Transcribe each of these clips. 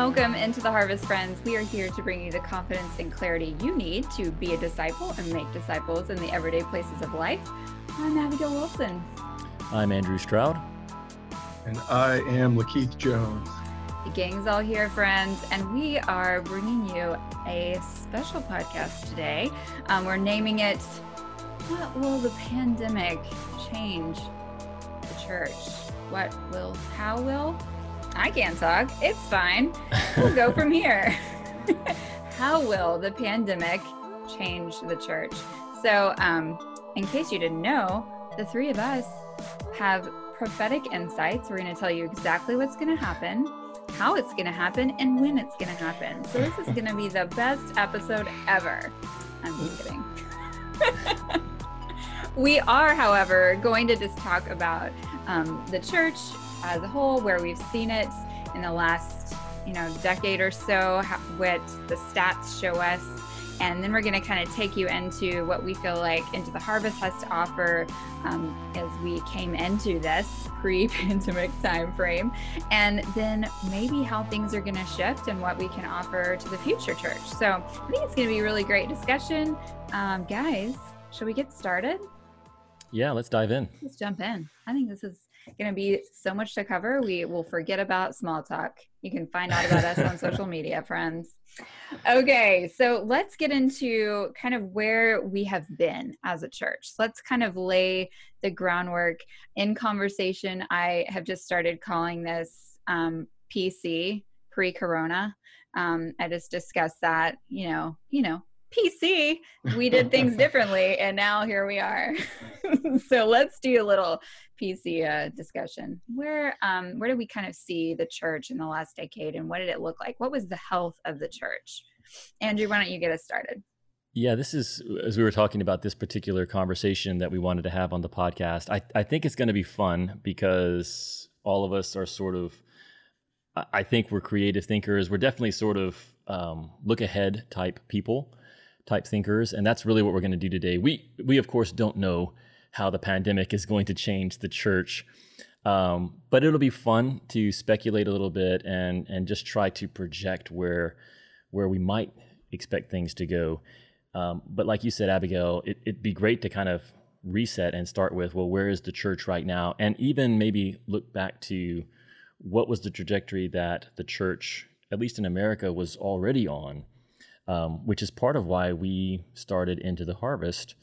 Welcome into the Harvest Friends. We are here to bring you the confidence and clarity you need to be a disciple and make disciples in the everyday places of life. I'm Abigail Wilson. I'm Andrew Stroud. And I am Lakeith Jones. The gang's all here, friends, and we are bringing you a special podcast today. Um, we're naming it What Will the Pandemic Change the Church? What will, how will? I can't talk. It's fine. We'll go from here. How will the pandemic change the church? So, um, in case you didn't know, the three of us have prophetic insights. We're going to tell you exactly what's going to happen, how it's going to happen, and when it's going to happen. So, this is going to be the best episode ever. I'm just kidding. we are, however, going to just talk about um, the church as a whole, where we've seen it in the last, you know, decade or so, what the stats show us. And then we're going to kind of take you into what we feel like Into the Harvest has to offer um, as we came into this pre-pandemic time frame, and then maybe how things are going to shift and what we can offer to the future church. So I think it's going to be a really great discussion, um, guys. Should we get started? Yeah, let's dive in. Let's jump in. I think this is going to be so much to cover. We will forget about small talk. You can find out about us on social media, friends. Okay, so let's get into kind of where we have been as a church. Let's kind of lay the groundwork in conversation. I have just started calling this um, PC pre corona. Um, I just discussed that, you know, you know, PC, we did things differently, and now here we are. so let's do a little PC uh, discussion. Where um, where did we kind of see the church in the last decade, and what did it look like? What was the health of the church? Andrew, why don't you get us started? Yeah, this is as we were talking about this particular conversation that we wanted to have on the podcast. I, I think it's going to be fun because all of us are sort of, I think we're creative thinkers. We're definitely sort of um, look ahead type people type thinkers, and that's really what we're going to do today. We we of course don't know how the pandemic is going to change the church, um, but it'll be fun to speculate a little bit and and just try to project where where we might expect things to go. Um, but like you said, Abigail, it, it'd be great to kind of reset and start with, well, where is the church right now, and even maybe look back to what was the trajectory that the church, at least in America, was already on um, which is part of why we started into the harvest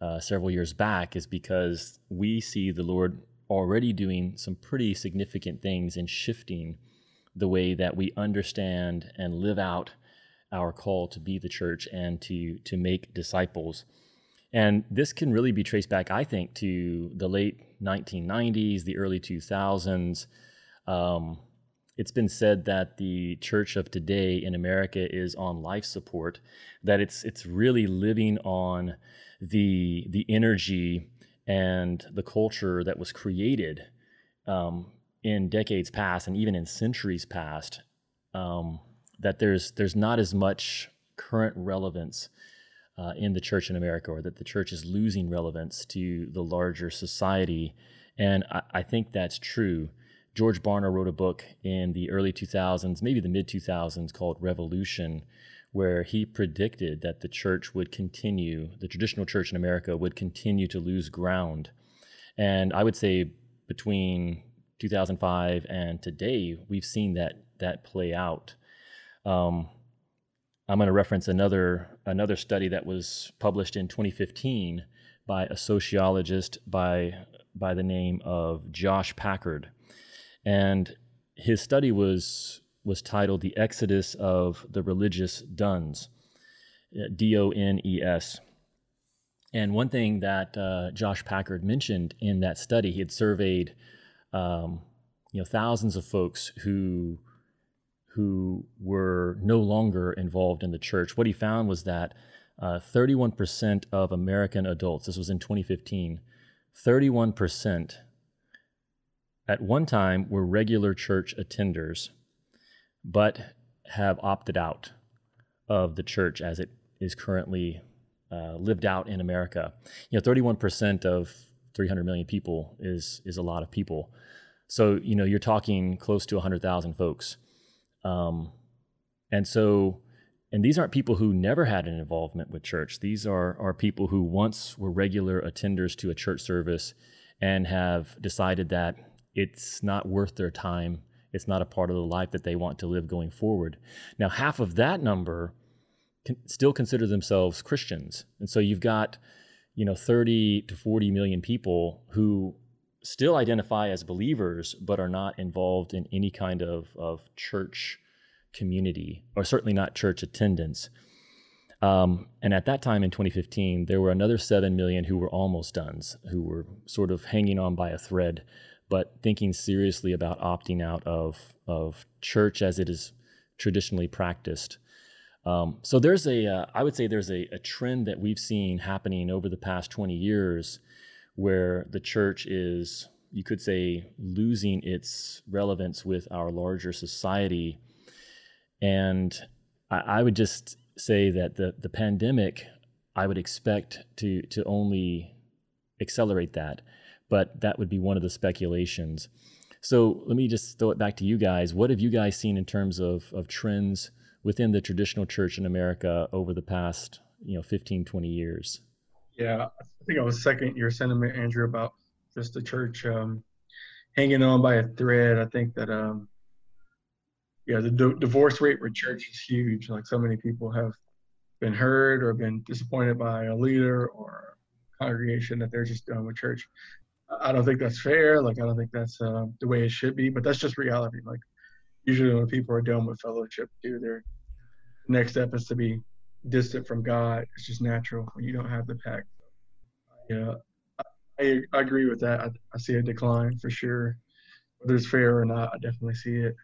uh, several years back, is because we see the Lord already doing some pretty significant things in shifting the way that we understand and live out our call to be the church and to to make disciples. And this can really be traced back, I think, to the late 1990s, the early 2000s. Um, it's been said that the church of today in America is on life support, that it's it's really living on the the energy and the culture that was created um, in decades past and even in centuries past. Um, that there's there's not as much current relevance uh, in the church in America, or that the church is losing relevance to the larger society, and I, I think that's true. George Barna wrote a book in the early 2000s, maybe the mid 2000s, called Revolution, where he predicted that the church would continue, the traditional church in America would continue to lose ground. And I would say between 2005 and today, we've seen that that play out. Um, I'm going to reference another another study that was published in 2015 by a sociologist by by the name of Josh Packard. And his study was was titled "The Exodus of the Religious Dones," uh, D O N E S. And one thing that uh, Josh Packard mentioned in that study, he had surveyed, um, you know, thousands of folks who who were no longer involved in the church. What he found was that uh, 31% of American adults, this was in 2015, 31% at one time were regular church attenders, but have opted out of the church as it is currently uh, lived out in America. You know, 31% of 300 million people is is a lot of people. So you know, you're talking close to 100,000 folks Um, and so, and these aren't people who never had an involvement with church. These are, are people who once were regular attenders to a church service and have decided that it's not worth their time. It's not a part of the life that they want to live going forward. Now, half of that number can still consider themselves Christians. And so you've got, you know, 30 to 40 million people who still identify as believers but are not involved in any kind of, of church community or certainly not church attendance. Um, and at that time in 2015, there were another 7 million who were almost done's, who were sort of hanging on by a thread, but thinking seriously about opting out of, of church as it is traditionally practiced. Um, so there's a, uh, I would say there's a, a trend that we've seen happening over the past 20 years where the church is, you could say, losing its relevance with our larger society. And I, I would just say that the, the pandemic, I would expect to, to only accelerate that. But that would be one of the speculations. So let me just throw it back to you guys. What have you guys seen in terms of, of trends within the traditional church in America over the past, you know, 15, 20 years? Yeah, I think I was second your sentiment, Andrew, about just the church um, hanging on by a thread. I think that um, yeah, the d- divorce rate for church is huge. Like so many people have been hurt or been disappointed by a leader or congregation that they're just done with church. I don't think that's fair. Like I don't think that's uh, the way it should be. But that's just reality. Like usually when people are done with fellowship, do their next step is to be distant from God. It's just natural when you don't have the pact. Yeah, I, I agree with that. I, I see a decline for sure. Whether it's fair or not, I definitely see it.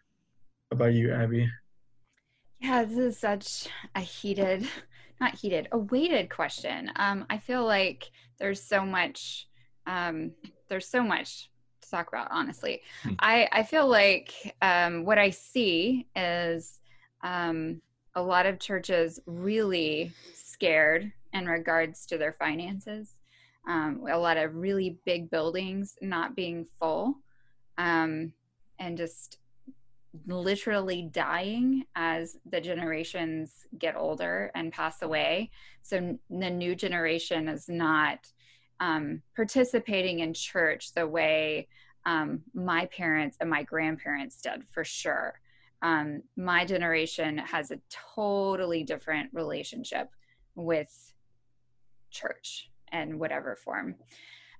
How about you, Abby? Yeah, this is such a heated, not heated, a weighted question. Um, I feel like there's so much, um, there's so much to talk about. Honestly, hmm. I I feel like um, what I see is um, a lot of churches really scared in regards to their finances. Um, a lot of really big buildings not being full um, and just literally dying as the generations get older and pass away. So the new generation is not um, participating in church the way um, my parents and my grandparents did, for sure um, my generation has a totally different relationship with church and whatever form.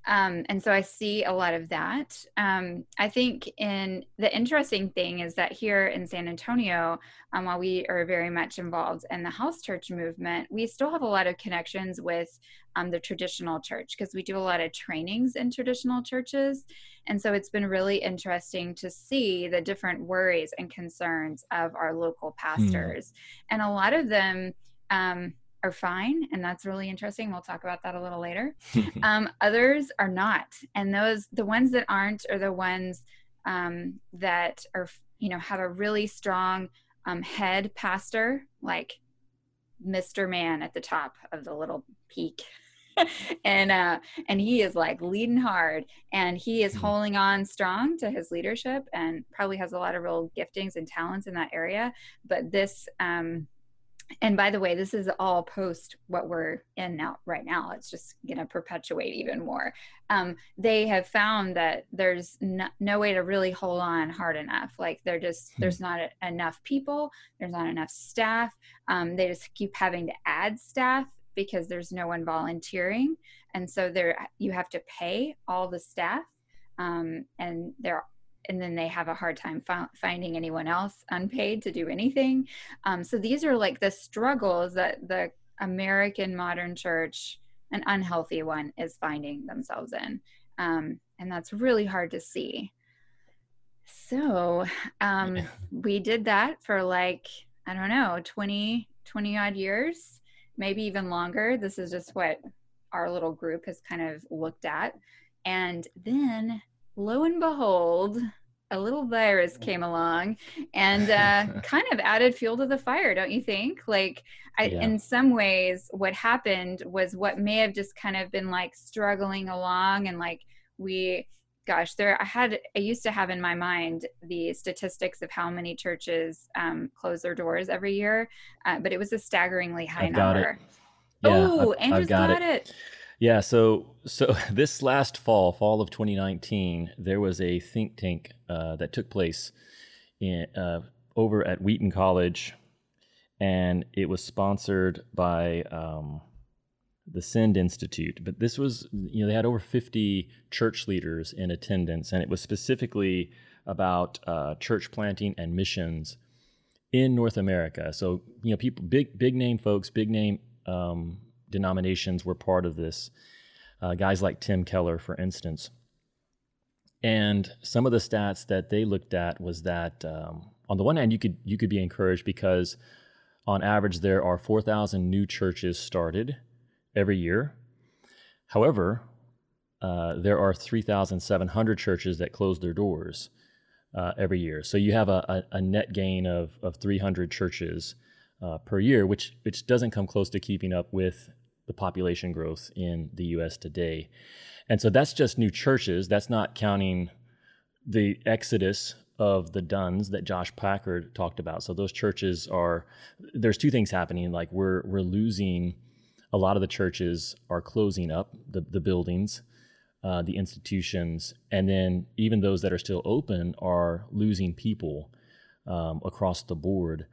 Um, and so I see a lot of that. Um, I think in the interesting thing is that here in San Antonio, um, while we are very much involved in the house church movement, we still have a lot of connections with um, the traditional church because we do a lot of trainings in traditional churches. And so it's been really interesting to see the different worries and concerns of our local hmm. pastors. And a lot of them, um, are fine and that's really interesting. We'll talk about that a little later. Um, others are not and those the ones that aren't are the ones um, that are you know have a really strong um, head pastor like mr man at the top of the little peak. And uh and he is like leading hard and he is hmm. holding on strong to his leadership and probably has a lot of real giftings and talents in that area. But this um and by the way this is all post what we're in now right now. It's just going to perpetuate even more. Um, they have found that there's no, no, way to really hold on hard enough. Like they're just hmm. there's not a, enough people. There's not enough staff. Um, they just keep having to add staff because there's no one volunteering. And so there you have to pay all the staff um, and they're and then they have a hard time fi- finding anyone else unpaid to do anything. Um, so these are like the struggles that the American modern church, an unhealthy one, is finding themselves in. Um, and that's really hard to see. So um, we did that for like, I don't know, 20, 20 odd years, maybe even longer. This is just what our little group has kind of looked at. And then lo and behold, a little virus came along and uh, kind of added fuel to the fire, don't you think? Like, I, yeah. in some ways, what happened was what may have just kind of been like struggling along and like we gosh, there I had I used to have in my mind the statistics of how many churches um, close their doors every year, uh, but it was a staggeringly high I've number. Yeah, oh, I've, Andrew's I've got, got it. it. Yeah, so so this last fall, fall of 2019, there was a think tank uh, that took place in uh, over at Wheaton College, and it was sponsored by um, the Send Institute. But this was, you know, they had over 50 church leaders in attendance, and it was specifically about uh, church planting and missions in North America. So, you know, people, big, big name folks, big name um, denominations were part of this. Uh, guys like Tim Keller, for instance. And some of the stats that they looked at was that um, on the one hand, you could you could be encouraged because on average there are 4,000 new churches started every year. However, uh, there are 3,700 churches that close their doors uh, every year. So you have a, a, a, net gain of, of 300 churches uh, per year, which which doesn't come close to keeping up with the population growth in the U.S. today. And so that's just new churches. That's not counting the exodus of the dones that Josh Packard talked about. So those churches are there's two things happening. Like we're we're losing a lot of the churches are closing up the, the buildings, uh, the institutions, and then even those that are still open are losing people um, across the board.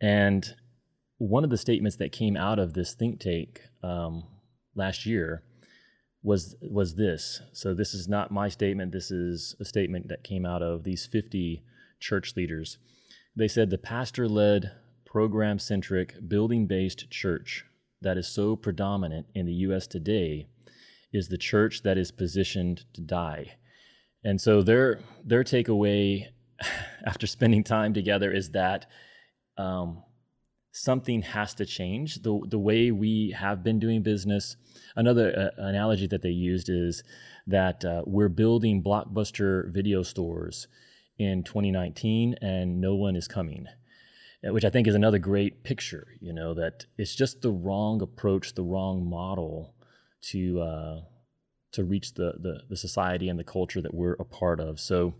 And one of the statements that came out of this think tank um, last year was was this. So this is not my statement. This is a statement that came out of these 50 church leaders. They said the pastor-led, program-centric, building-based church that is so predominant in the U.S. today is the church that is positioned to die. And so their their takeaway after spending time together is that um, something has to change. The, the way we have been doing business, another uh, analogy that they used is that uh, we're building blockbuster video stores in 2019 and no one is coming, uh, which I think is another great picture, you know, that it's just the wrong approach, the wrong model to, uh, to reach the, the, the society and the culture that we're a part of. So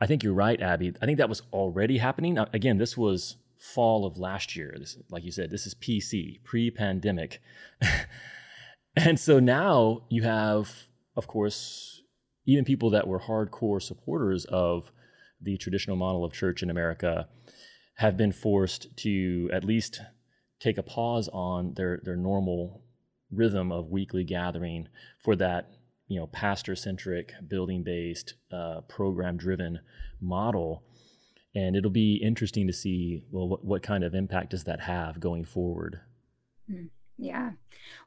I think you're right, Abby. I think that was already happening. Again, this was fall of last year. This, like you said, this is PC, pre pandemic. and so now you have, of course, even people that were hardcore supporters of the traditional model of church in America have been forced to at least take a pause on their, their normal rhythm of weekly gathering for that you know pastor centric building based uh, program driven model and it'll be interesting to see well what, what kind of impact does that have going forward? Hmm. yeah.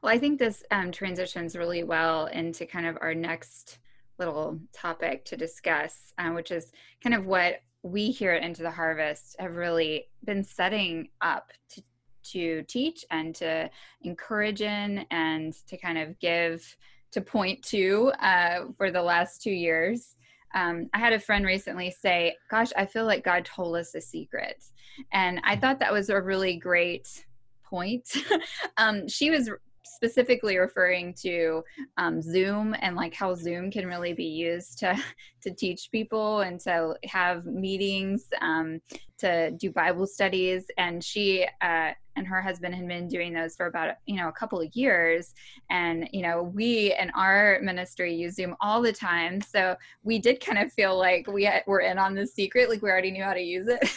Well i think this um, transitions really well into kind of our next little topic to discuss uh, which is kind of what we here at into the harvest have really been setting up to to teach and to encourage in and to kind of give to point to uh, for the last two years um, I had a friend recently say, Gosh, I feel like God told us a secret. And I thought that was a really great point. um, she was specifically referring to um, Zoom and like how Zoom can really be used to to teach people and to have meetings, um, to do Bible studies. And she uh, and her husband had been doing those for about you know a couple of years. And you know we in our ministry use Zoom all the time, so we did kind of feel like we had, were in on the secret, like we already knew how to use it.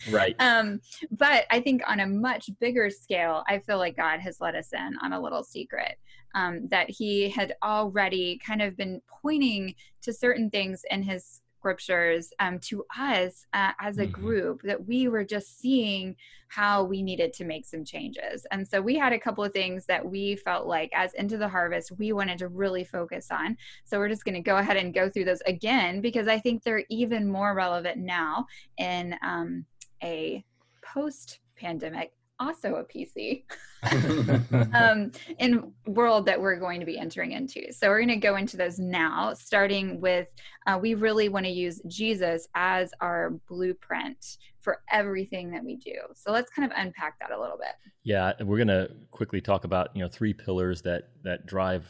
right. Um, but I think on a much bigger scale, I feel like God has let us in on a little secret um, that He had already kind of been pointing to certain things in His scriptures um, to us uh, as a mm-hmm. group that we were just seeing how we needed to make some changes. And so we had a couple of things that we felt like, as Into the Harvest, we wanted to really focus on. So we're just going to go ahead and go through those again because I think they're even more relevant now in um, a post pandemic also a PC um, in world that we're going to be entering into. So we're going to go into those now, starting with uh, we really want to use Jesus as our blueprint for everything that we do. So let's kind of unpack that a little bit. Yeah, we're going to quickly talk about you know three pillars that that drive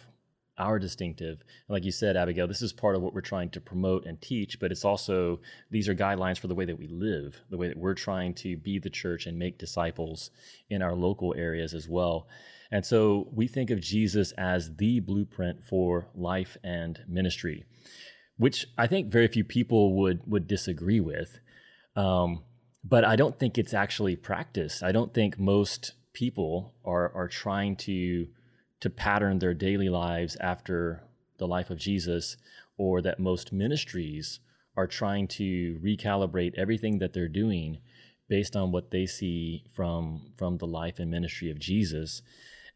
our distinctive. And like you said, Abigail, this is part of what we're trying to promote and teach, but it's also these are guidelines for the way that we live, the way that we're trying to be the church and make disciples in our local areas as well. And so we think of Jesus as the blueprint for life and ministry, which I think very few people would would disagree with. Um, but I don't think it's actually practiced. I don't think most people are are trying to to pattern their daily lives after the life of Jesus, or that most ministries are trying to recalibrate everything that they're doing based on what they see from from the life and ministry of Jesus.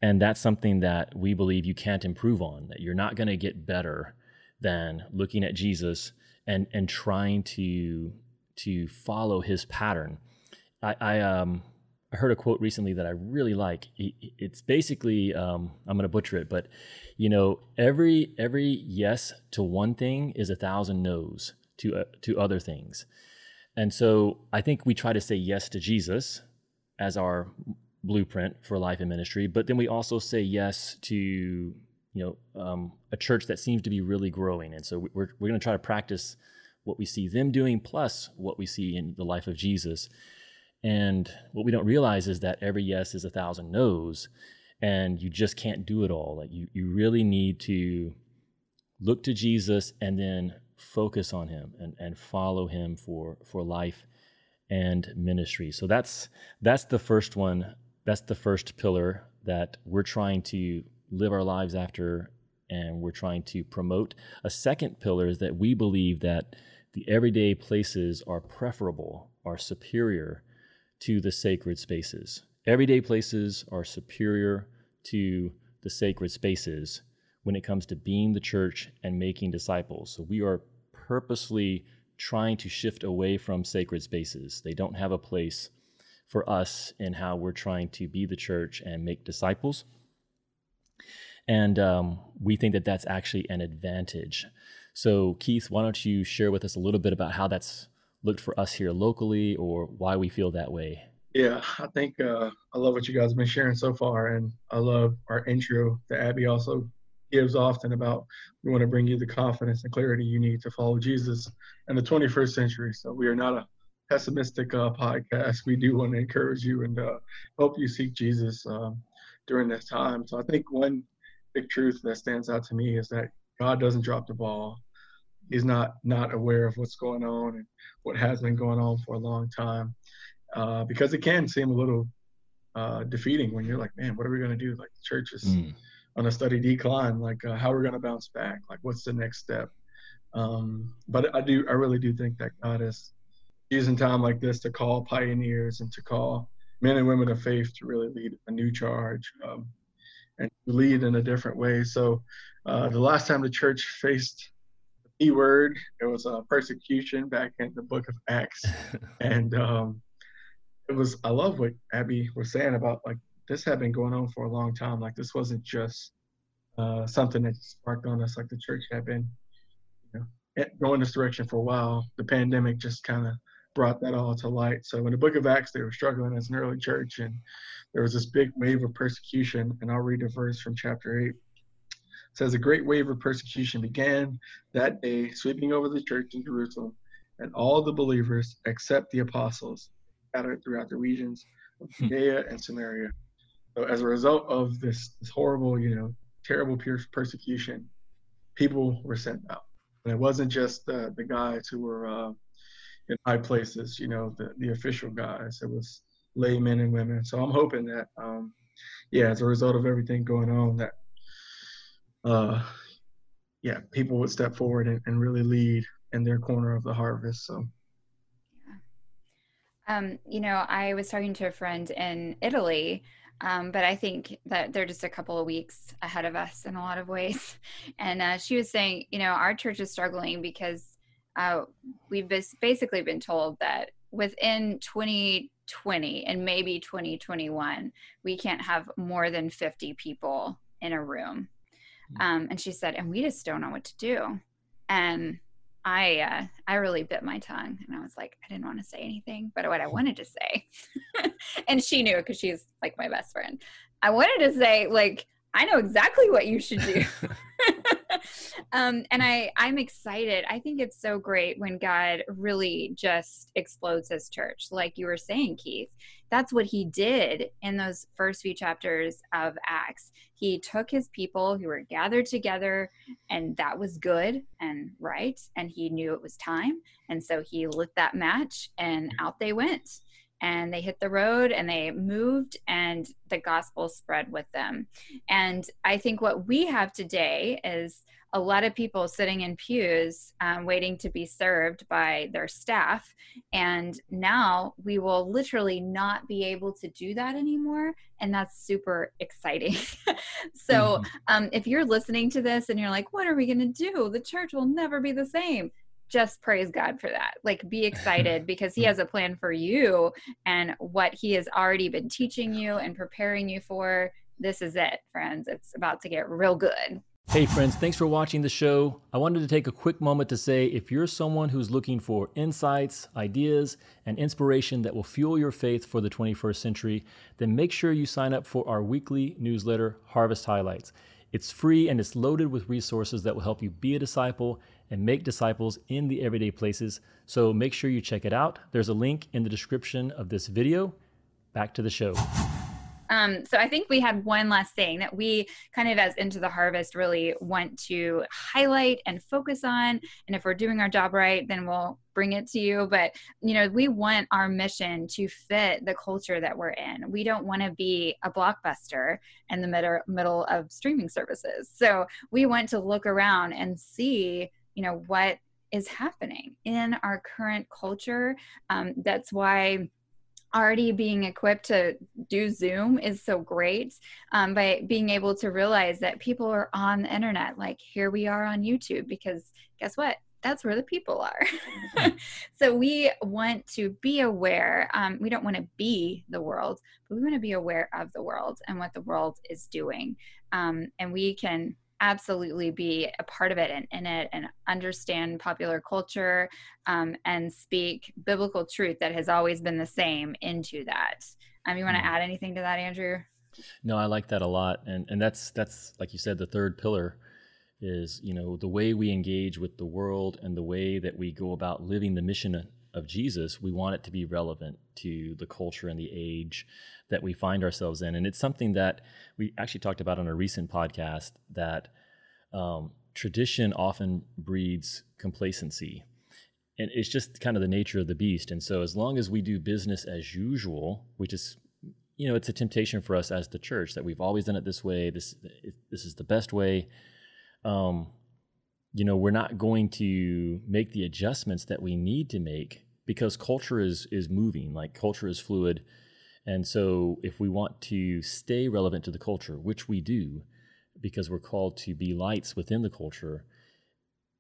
And that's something that we believe you can't improve on, that you're not going to get better than looking at Jesus and and trying to to follow his pattern. I, I um heard a quote recently that I really like. It's basically um, I'm going to butcher it, but you know, every every yes to one thing is a thousand no's to uh, to other things. And so I think we try to say yes to Jesus as our blueprint for life and ministry, but then we also say yes to you know um, a church that seems to be really growing. And so we're we're going to try to practice what we see them doing plus what we see in the life of Jesus and what we don't realize is that every yes is a thousand no's, and you just can't do it all. Like you, you really need to look to Jesus and then focus on him and, and follow him for, for life and ministry. So that's that's the first one. That's the first pillar that we're trying to live our lives after and we're trying to promote. A second pillar is that we believe that the everyday places are preferable, are superior to the sacred spaces. Everyday places are superior to the sacred spaces when it comes to being the church and making disciples. So we are purposely trying to shift away from sacred spaces. They don't have a place for us in how we're trying to be the church and make disciples. And um, we think that that's actually an advantage. So, Keith, why don't you share with us a little bit about how that's looked for us here locally or why we feel that way? Yeah, I think uh, I love what you guys have been sharing so far, and I love our intro that Abby also gives often about we want to bring you the confidence and clarity you need to follow Jesus in the 21st century. So we are not a pessimistic uh, podcast. We do want to encourage you and uh, help you seek Jesus um, during this time. So I think one big truth that stands out to me is that God doesn't drop the ball he's not not aware of what's going on and what has been going on for a long time. Uh, because it can seem a little uh, defeating when you're like man what are we going to do? Like the church is mm. on a steady decline. Like uh, how are we going to bounce back? Like what's the next step? Um, but i do i really do think that god is using time like this to call pioneers and to call men and women of faith to really lead a new charge um, and lead in a different way. So uh, the last time the church faced E word. It was a persecution back in the book of Acts. and um, it was, I love what Abby was saying about like this had been going on for a long time. Like this wasn't just uh, something that sparked on us. Like the church had been, you know, going this direction for a while. The pandemic just kind of brought that all to light. So in the book of Acts, they were struggling as an early church, and there was this big wave of persecution. And I'll read a verse from chapter 8 says a great wave of persecution began that day, sweeping over the church in Jerusalem, and all the believers, except the apostles, scattered throughout the regions of hmm. Judea and Samaria. So, as a result of this, this horrible, you know, terrible persecution, people were sent out. And it wasn't just the, the guys who were uh, in high places, you know, the, the official guys. It was laymen and women. So I'm hoping that, um, yeah, as a result of everything going on, that uh, yeah, people would step forward and, and really lead in their corner of the harvest. So. Um, you know, I was talking to a friend in Italy, um, but I think that they're just a couple of weeks ahead of us in a lot of ways. And uh, she was saying, you know, our church is struggling because uh, we've basically been told that within 2020 and maybe 2021, we can't have more than 50 people in a room. Mm. Um, and she said, and we just don't know what to do. And I uh, I really bit my tongue and I was like, I didn't want to say anything, but what I wanted to say, and she knew because she's like my best friend. I wanted to say, like, I know exactly what you should do. um, and I, I'm excited. I think it's so great when God really just explodes his church, like you were saying, Keith. That's what he did in those first few chapters of Acts. He took his people who were gathered together, and that was good and right. And he knew it was time. And so he lit that match, and out they went and they hit the road and they moved and the gospel spread with them and i think what we have today is a lot of people sitting in pews um, waiting to be served by their staff and now we will literally not be able to do that anymore and that's super exciting so mm-hmm. um, if you're listening to this and you're like what are we going to do the church will never be the same just praise God for that. Like be excited because he has a plan for you and what he has already been teaching you and preparing you for. This is it, friends. It's about to get real good. Hey, friends, thanks for watching the show. I wanted to take a quick moment to say if you're someone who's looking for insights, ideas, and inspiration that will fuel your faith for the 21st century, then make sure you sign up for our weekly newsletter, Harvest Highlights. It's free and it's loaded with resources that will help you be a disciple and make disciples in the everyday places. So make sure you check it out. There's a link in the description of this video. Back to the show. Um, so I think we had one last thing that we kind of as into the harvest really want to highlight and focus on. And if we're doing our job right, then we'll bring it to you. But you know, we want our mission to fit the culture that we're in. We don't want to be a blockbuster in the middle middle of streaming services. So we want to look around and see, you know, what is happening in our current culture. Um, that's why already being equipped to do Zoom is so great um, by being able to realize that people are on the internet. Like here we are on YouTube because guess what? That's where the people are. Mm-hmm. so we want to be aware. Um, we don't want to be the world, but we want to be aware of the world and what the world is doing. Um, and we can absolutely be a part of it and in it and understand popular culture um, and speak biblical truth that has always been the same into that. Um, you want to mm. add anything to that, Andrew? No, I like that a lot, and and that's that's like you said, the third pillar is you know the way we engage with the world and the way that we go about living the mission of Jesus. We want it to be relevant to the culture and the age that we find ourselves in. And it's something that we actually talked about on a recent podcast that um, tradition often breeds complacency. And it's just kind of the nature of the beast. And so, as long as we do business as usual, which is, you know, it's a temptation for us as the church that we've always done it this way. This this is the best way. Um, you know, we're not going to make the adjustments that we need to make because culture is is moving. Like culture is fluid and so, if we want to stay relevant to the culture, which we do, because we're called to be lights within the culture,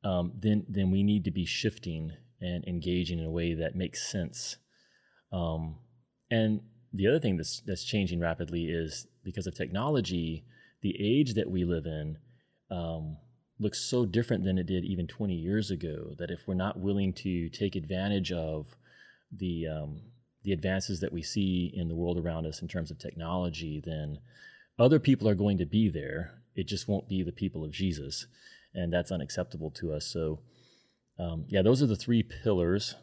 um, then then we need to be shifting and engaging in a way that makes sense. Um, and the other thing that's that's changing rapidly is because of technology, the age that we live in um, looks so different than it did even 20 years ago. That if we're not willing to take advantage of the um, the advances that we see in the world around us in terms of technology, then other people are going to be there. It just won't be the people of Jesus. And that's unacceptable to us. So, um, yeah, those are the three pillars.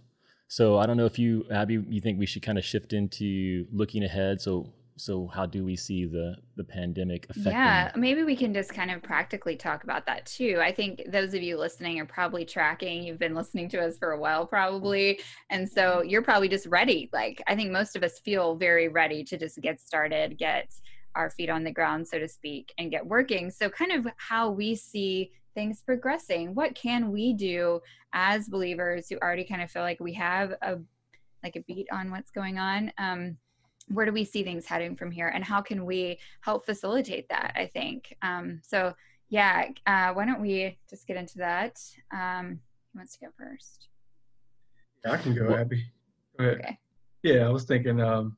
So I don't know if you, Abby, you think we should kind of shift into looking ahead. So so how do we see the the pandemic affecting yeah maybe we can just kind of practically talk about that too. I think those of you listening are probably tracking you've been listening to us for a while probably and so you're probably just ready. Like i think most of us feel very ready to just get started get our feet on the ground so to speak and get working. So kind of how we see things progressing what can we do as believers who already kind of feel like we have a like a beat on what's going on? Um, where do we see things heading from here and how can we help facilitate that i think? Um, so yeah uh, why don't we just get into that? Um, who wants to go first? I can go abby. Go ahead. okay. Yeah i was thinking um,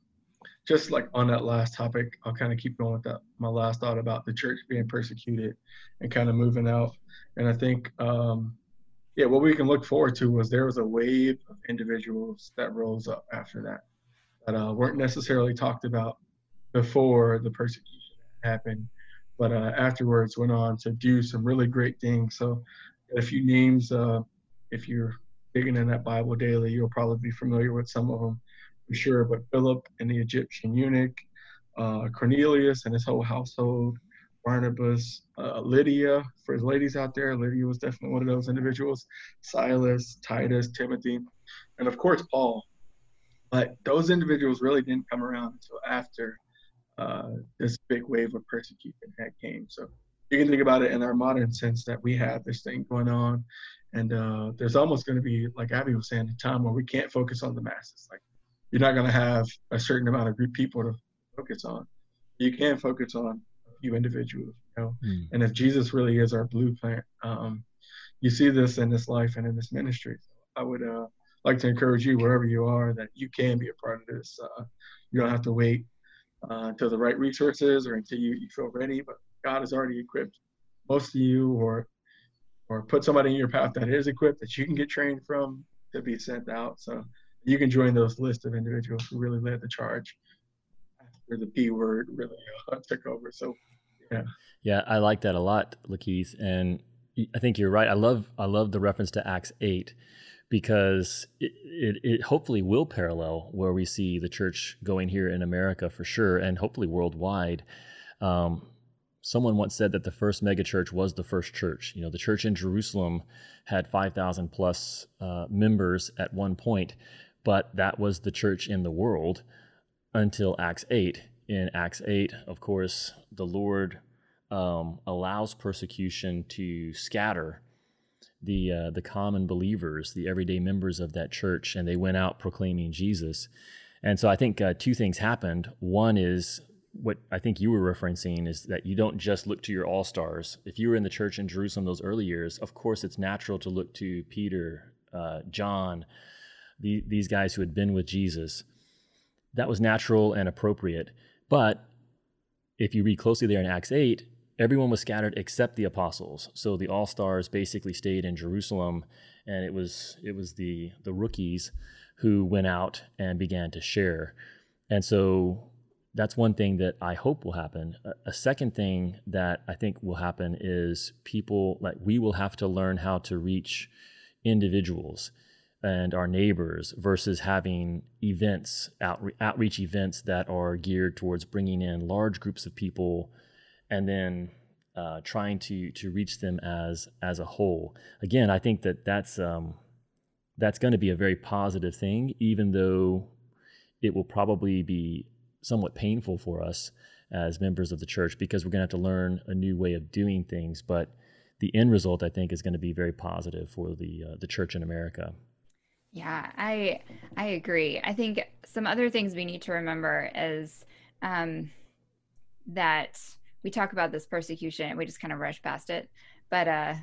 just like on that last topic i'll kind of keep going with that my last thought about the church being persecuted and kind of moving out. And i think um, yeah what we can look forward to was there was a wave of individuals that rose up after that that uh, weren't necessarily talked about before the persecution happened. but uh, afterwards went on to do some really great things. So, a few names. Uh, if you're digging in that Bible daily, you'll probably be familiar with some of them for sure. But Philip and the Egyptian eunuch, uh, Cornelius and his whole household, Barnabas, uh, Lydia, for his ladies out there, Lydia was definitely one of those individuals, Silas, Titus, Timothy, and of course Paul. But those individuals really didn't come around until after uh, this big wave of persecution had came. So you can think about it in our modern sense that we have this thing going on, and uh, there's almost going to be, like Abby was saying, a time where we can't focus on the masses. Like you're not going to have a certain amount of group people to focus on. You can focus on a few individuals, you know. Mm. And if Jesus really is our blueprint, um, you see this in this life and in this ministry. I would uh, like to encourage you, wherever you are, that you can be a part of this. Uh, you don't have to wait uh, until the right resources or until you, you feel ready, but God has already equipped most of you or or put somebody in your path that is equipped that you can get trained from to be sent out. So you can join those list of individuals who really led the charge after the P word really uh, took over. So yeah. Yeah, I like that a lot, Lakeith. And I think you're right. I love I love the reference to Acts eight because it, it, it, hopefully will parallel where we see the church going here in America for sure, and hopefully worldwide. Um, someone once said that the first megachurch was the first church. You know, the church in Jerusalem had 5,000 plus uh, members at one point, but that was the church in the world until Acts 8 in Acts 8, of course, the Lord um, allows persecution to scatter the uh, the common believers, the everyday members of that church, and they went out proclaiming Jesus. And so I think uh, two things happened. One is what I think you were referencing is that you don't just look to your all stars. If you were in the church in Jerusalem those early years, of course, it's natural to look to Peter, uh, John, the, these guys who had been with Jesus. That was natural and appropriate. But if you read closely there in Acts 8, everyone was scattered except the apostles. So the all stars basically stayed in Jerusalem, and it was it was the the rookies who went out and began to share. And so that's one thing that I hope will happen. A, second thing that I think will happen is people like we will have to learn how to reach individuals and our neighbors versus having events, outre- outreach events that are geared towards bringing in large groups of people and then uh, trying to to reach them as as a whole. Again, I think that that's um, that's going to be a very positive thing, even though it will probably be somewhat painful for us as members of the church because we're going to have to learn a new way of doing things. But the end result, I think, is going to be very positive for the uh, the church in America. Yeah, I I agree. I think some other things we need to remember is um, that we talk about this persecution, and we just kind of rush past it, but uh,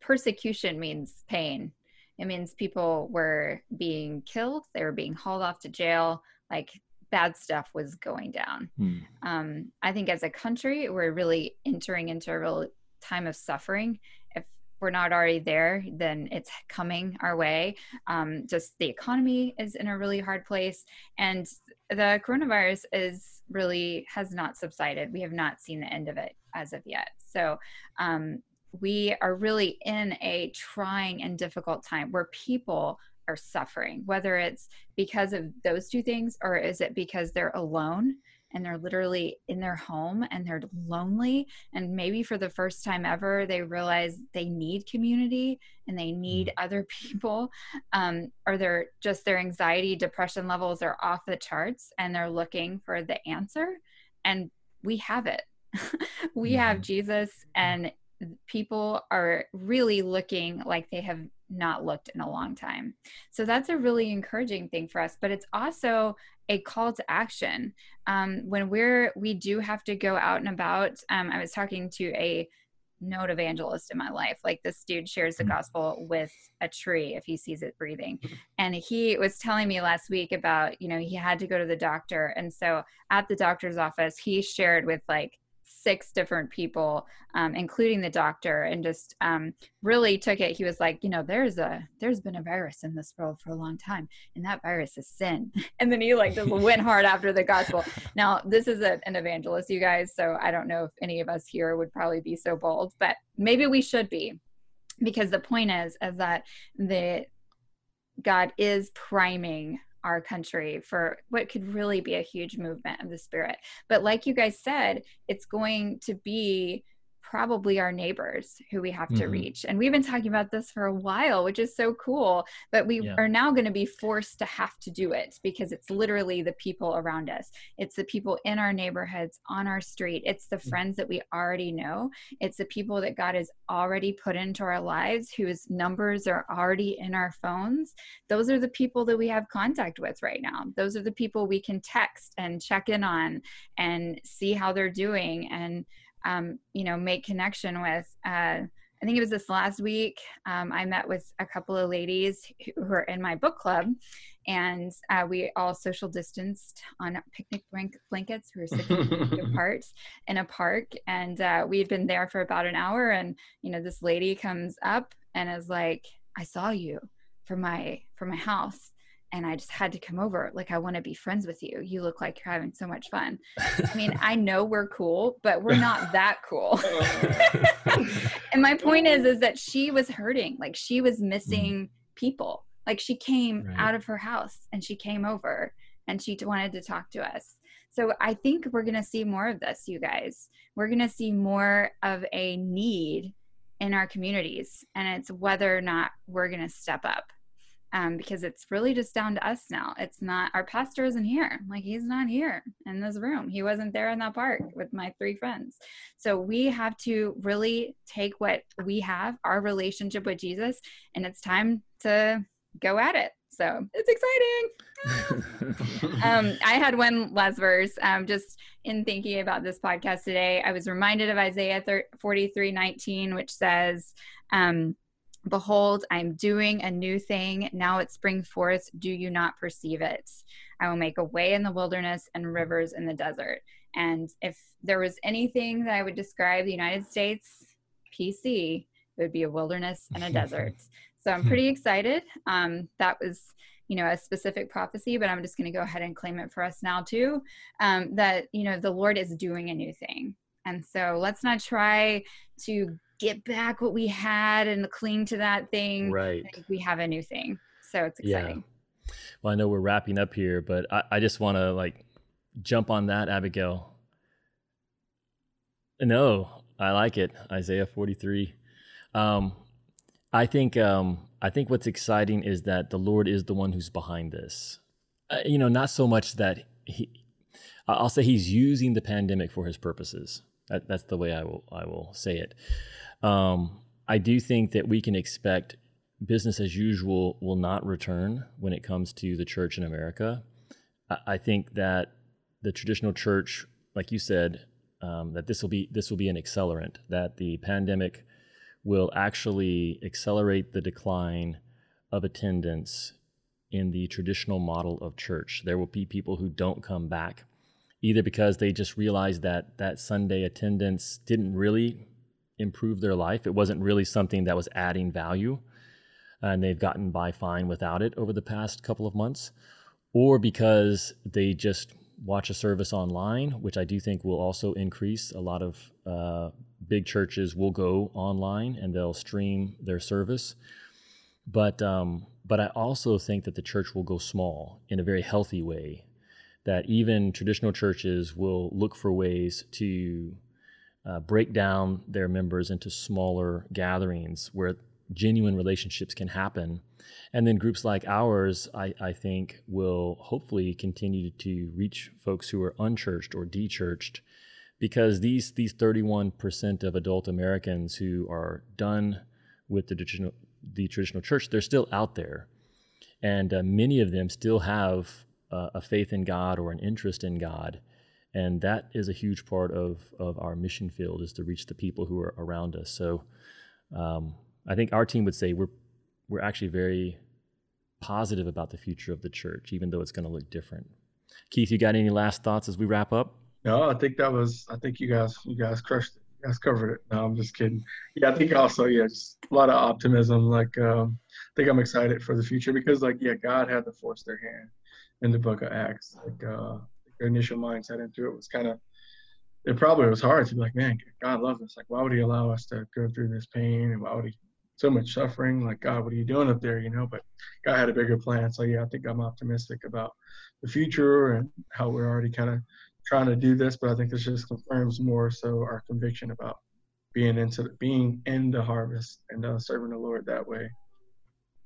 persecution means pain. It means people were being killed, they were being hauled off to jail, like bad stuff was going down. Hmm. Um, I think as a country, we're really entering into a real time of suffering we're not already there, then it's coming our way. Um, just the economy is in a really hard place, and the coronavirus is really has not subsided. We have not seen the end of it as of yet. So um, we are really in a trying and difficult time where people are suffering, whether it's because of those two things or is it because they're alone and they're literally in their home and they're lonely and maybe for the first time ever they realize they need community and they need mm. other people um, or they're just their anxiety depression levels are off the charts and they're looking for the answer and we have it we have jesus and people are really looking like they have not looked in a long time. So that's a really encouraging thing for us. But it's also a call to action. Um, when we're we do have to go out and about. Um, I was talking to a note evangelist in my life. Like this dude shares the mm-hmm. gospel with a tree if he sees it breathing. Mm-hmm. And he was telling me last week about, you know, he had to go to the doctor. And so at the doctor's office, he shared with like six different people, um, including the doctor, and just um, really took it. He was like, you know, there's a there's been a virus in this world for a long time, and that virus is sin. And then he like just went hard after the gospel. Now this is a, an evangelist, you guys, so I don't know if any of us here would probably be so bold, but maybe we should be, because the point is is that the God is priming our country for what could really be a huge movement of the spirit. But like you guys said, it's going to be probably our neighbors who we have to mm-hmm. reach. And we've been talking about this for a while, which is so cool. But we yeah. are now going to be forced to have to do it because it's literally the people around us. It's the people in our neighborhoods, on our street. It's the mm-hmm. friends that we already know. It's the people that God has already put into our lives whose numbers are already in our phones. Those are the people that we have contact with right now. Those are the people we can text and check in on and see how they're doing and um, you know, make connection with. Uh, I think it was this last week. Um, I met with a couple of ladies who are in my book club, and uh, we all social distanced on picnic blankets. We were sitting apart in a park, and uh, we had been there for about an hour. And you know, this lady comes up and is like, "I saw you from my from my house." And I just had to come over. Like, I want to be friends with you. You look like you're having so much fun. I mean, I know we're cool, but we're not that cool. and my point is, is that she was hurting. Like, she was missing mm-hmm. people. Like, she came right. out of her house and she came over and she wanted to talk to us. So I think we're going to see more of this, you guys. We're going to see more of a need in our communities. And it's whether or not we're going to step up um, because it's really just down to us now. It's not our pastor isn't here. Like he's not here in this room. He wasn't there in that park with my three friends. So we have to really take what we have, our relationship with Jesus, and it's time to go at it. So it's exciting. um, I had one last verse. Um, just in thinking about this podcast today, I was reminded of Isaiah 43 19, which says, um, Behold, I'm doing a new thing. Now it springs forth. Do you not perceive it? I will make a way in the wilderness and rivers in the desert. And if there was anything that I would describe the United States PC, it would be a wilderness and a desert. So I'm pretty excited. Um, that was, you know, a specific prophecy, but I'm just going to go ahead and claim it for us now too. Um, that you know, the Lord is doing a new thing. And so let's not try to get back what we had and cling to that thing. Right. We have a new thing. So it's exciting. Yeah. Well, I know we're wrapping up here, but I, I just want to like jump on that, Abigail. No, I like it. Isaiah 43. Um, I think um, I think what's exciting is that the Lord is the one who's behind this. Uh, you know, not so much that he. I'll say he's using the pandemic for his purposes. That, that's the way I will I will say it. Um, I do think that we can expect business as usual will not return when it comes to the church in America. I, I think that the traditional church, like you said, um, that this will be this will be an accelerant. That the pandemic will actually accelerate the decline of attendance in the traditional model of church. There will be people who don't come back either because they just realized that that Sunday attendance didn't really improve their life. It wasn't really something that was adding value, and they've gotten by fine without it over the past couple of months, or because they just watch a service online, which I do think will also increase. A lot of uh, big churches will go online and they'll stream their service, but um, but I also think that the church will go small in a very healthy way. That even traditional churches will look for ways to uh, break down their members into smaller gatherings where genuine relationships can happen. And then groups like ours, I, I think, will hopefully continue to reach folks who are unchurched or dechurched because these, these 31% of adult Americans who are done with the traditional, the traditional church, they're still out there. And uh, many of them still have uh, a faith in God or an interest in God and that is a huge part of of our mission field is to reach the people who are around us. So um, I think our team would say we're we're actually very positive about the future of the church, even though it's going to look different. Keith, you got any last thoughts as we wrap up? No, I think that was. I think you guys, you guys crushed it. You guys covered it. No, I'm just kidding. Yeah, I think also, yeah, just a lot of optimism. Like, um, I think I'm excited for the future because, like, yeah, God had to force their hand in the Book of Acts. Like, uh, their initial mindset into it was kind of. It probably was hard to be like, man, God loves us. Like, why would He allow us to go through this pain, and why would He so much suffering? Like, God, what are you doing up there? You know, but God had a bigger plan. So yeah, I think I'm optimistic about the future and how we're already kind of trying to do this, but I think this just confirms more so our conviction about being into the, being in the harvest and uh, serving the Lord that way.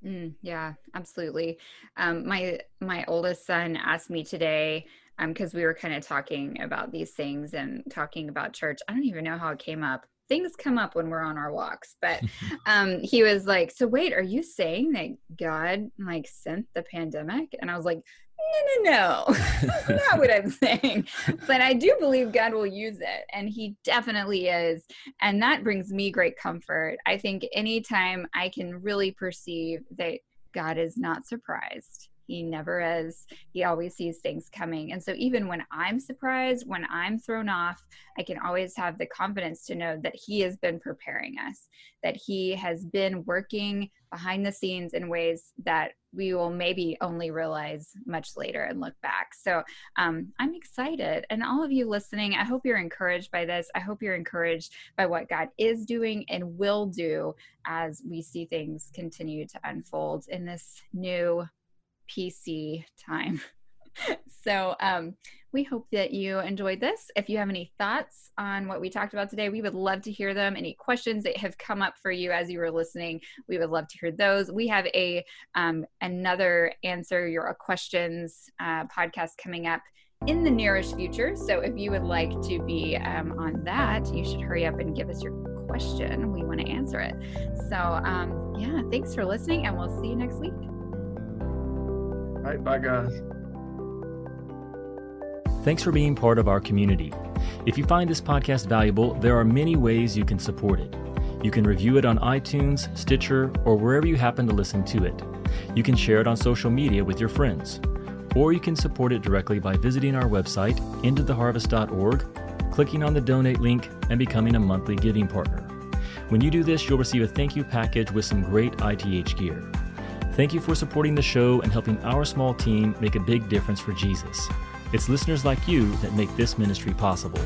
Mm, yeah, absolutely. Um, my my oldest son asked me today because um, we were kind of talking about these things and talking about church. I don't even know how it came up. Things come up when we're on our walks, but um, he was like, "So wait, are you saying that God like sent the pandemic?" And I was like, no, no, no. That's not what I'm saying. But I do believe God will use it, and He definitely is. And that brings me great comfort. I think anytime I can really perceive that God is not surprised, he never is. He always sees things coming. And so, even when I'm surprised, when I'm thrown off, I can always have the confidence to know that He has been preparing us, that He has been working behind the scenes in ways that we will maybe only realize much later and look back. So, um, I'm excited. And all of you listening, I hope you're encouraged by this. I hope you're encouraged by what God is doing and will do as we see things continue to unfold in this new PC time. so um, we hope that you enjoyed this. If you have any thoughts on what we talked about today, we would love to hear them. Any questions that have come up for you as you were listening, we would love to hear those. We have a um, another answer your questions uh, podcast coming up in the nearest future. So if you would like to be um, on that, you should hurry up and give us your question. We want to answer it. So um, yeah, thanks for listening, and we'll see you next week. All right, bye, guys. Thanks for being part of our community. If you find this podcast valuable, there are many ways you can support it. You can review it on iTunes, Stitcher, or wherever you happen to listen to it. You can share it on social media with your friends. Or you can support it directly by visiting our website, intotheharvest.org, clicking on the donate link, and becoming a monthly giving partner. When you do this, you'll receive a thank you package with some great ITH gear. Thank you for supporting the show and helping our small team make a big difference for Jesus. It's listeners like you that make this ministry possible.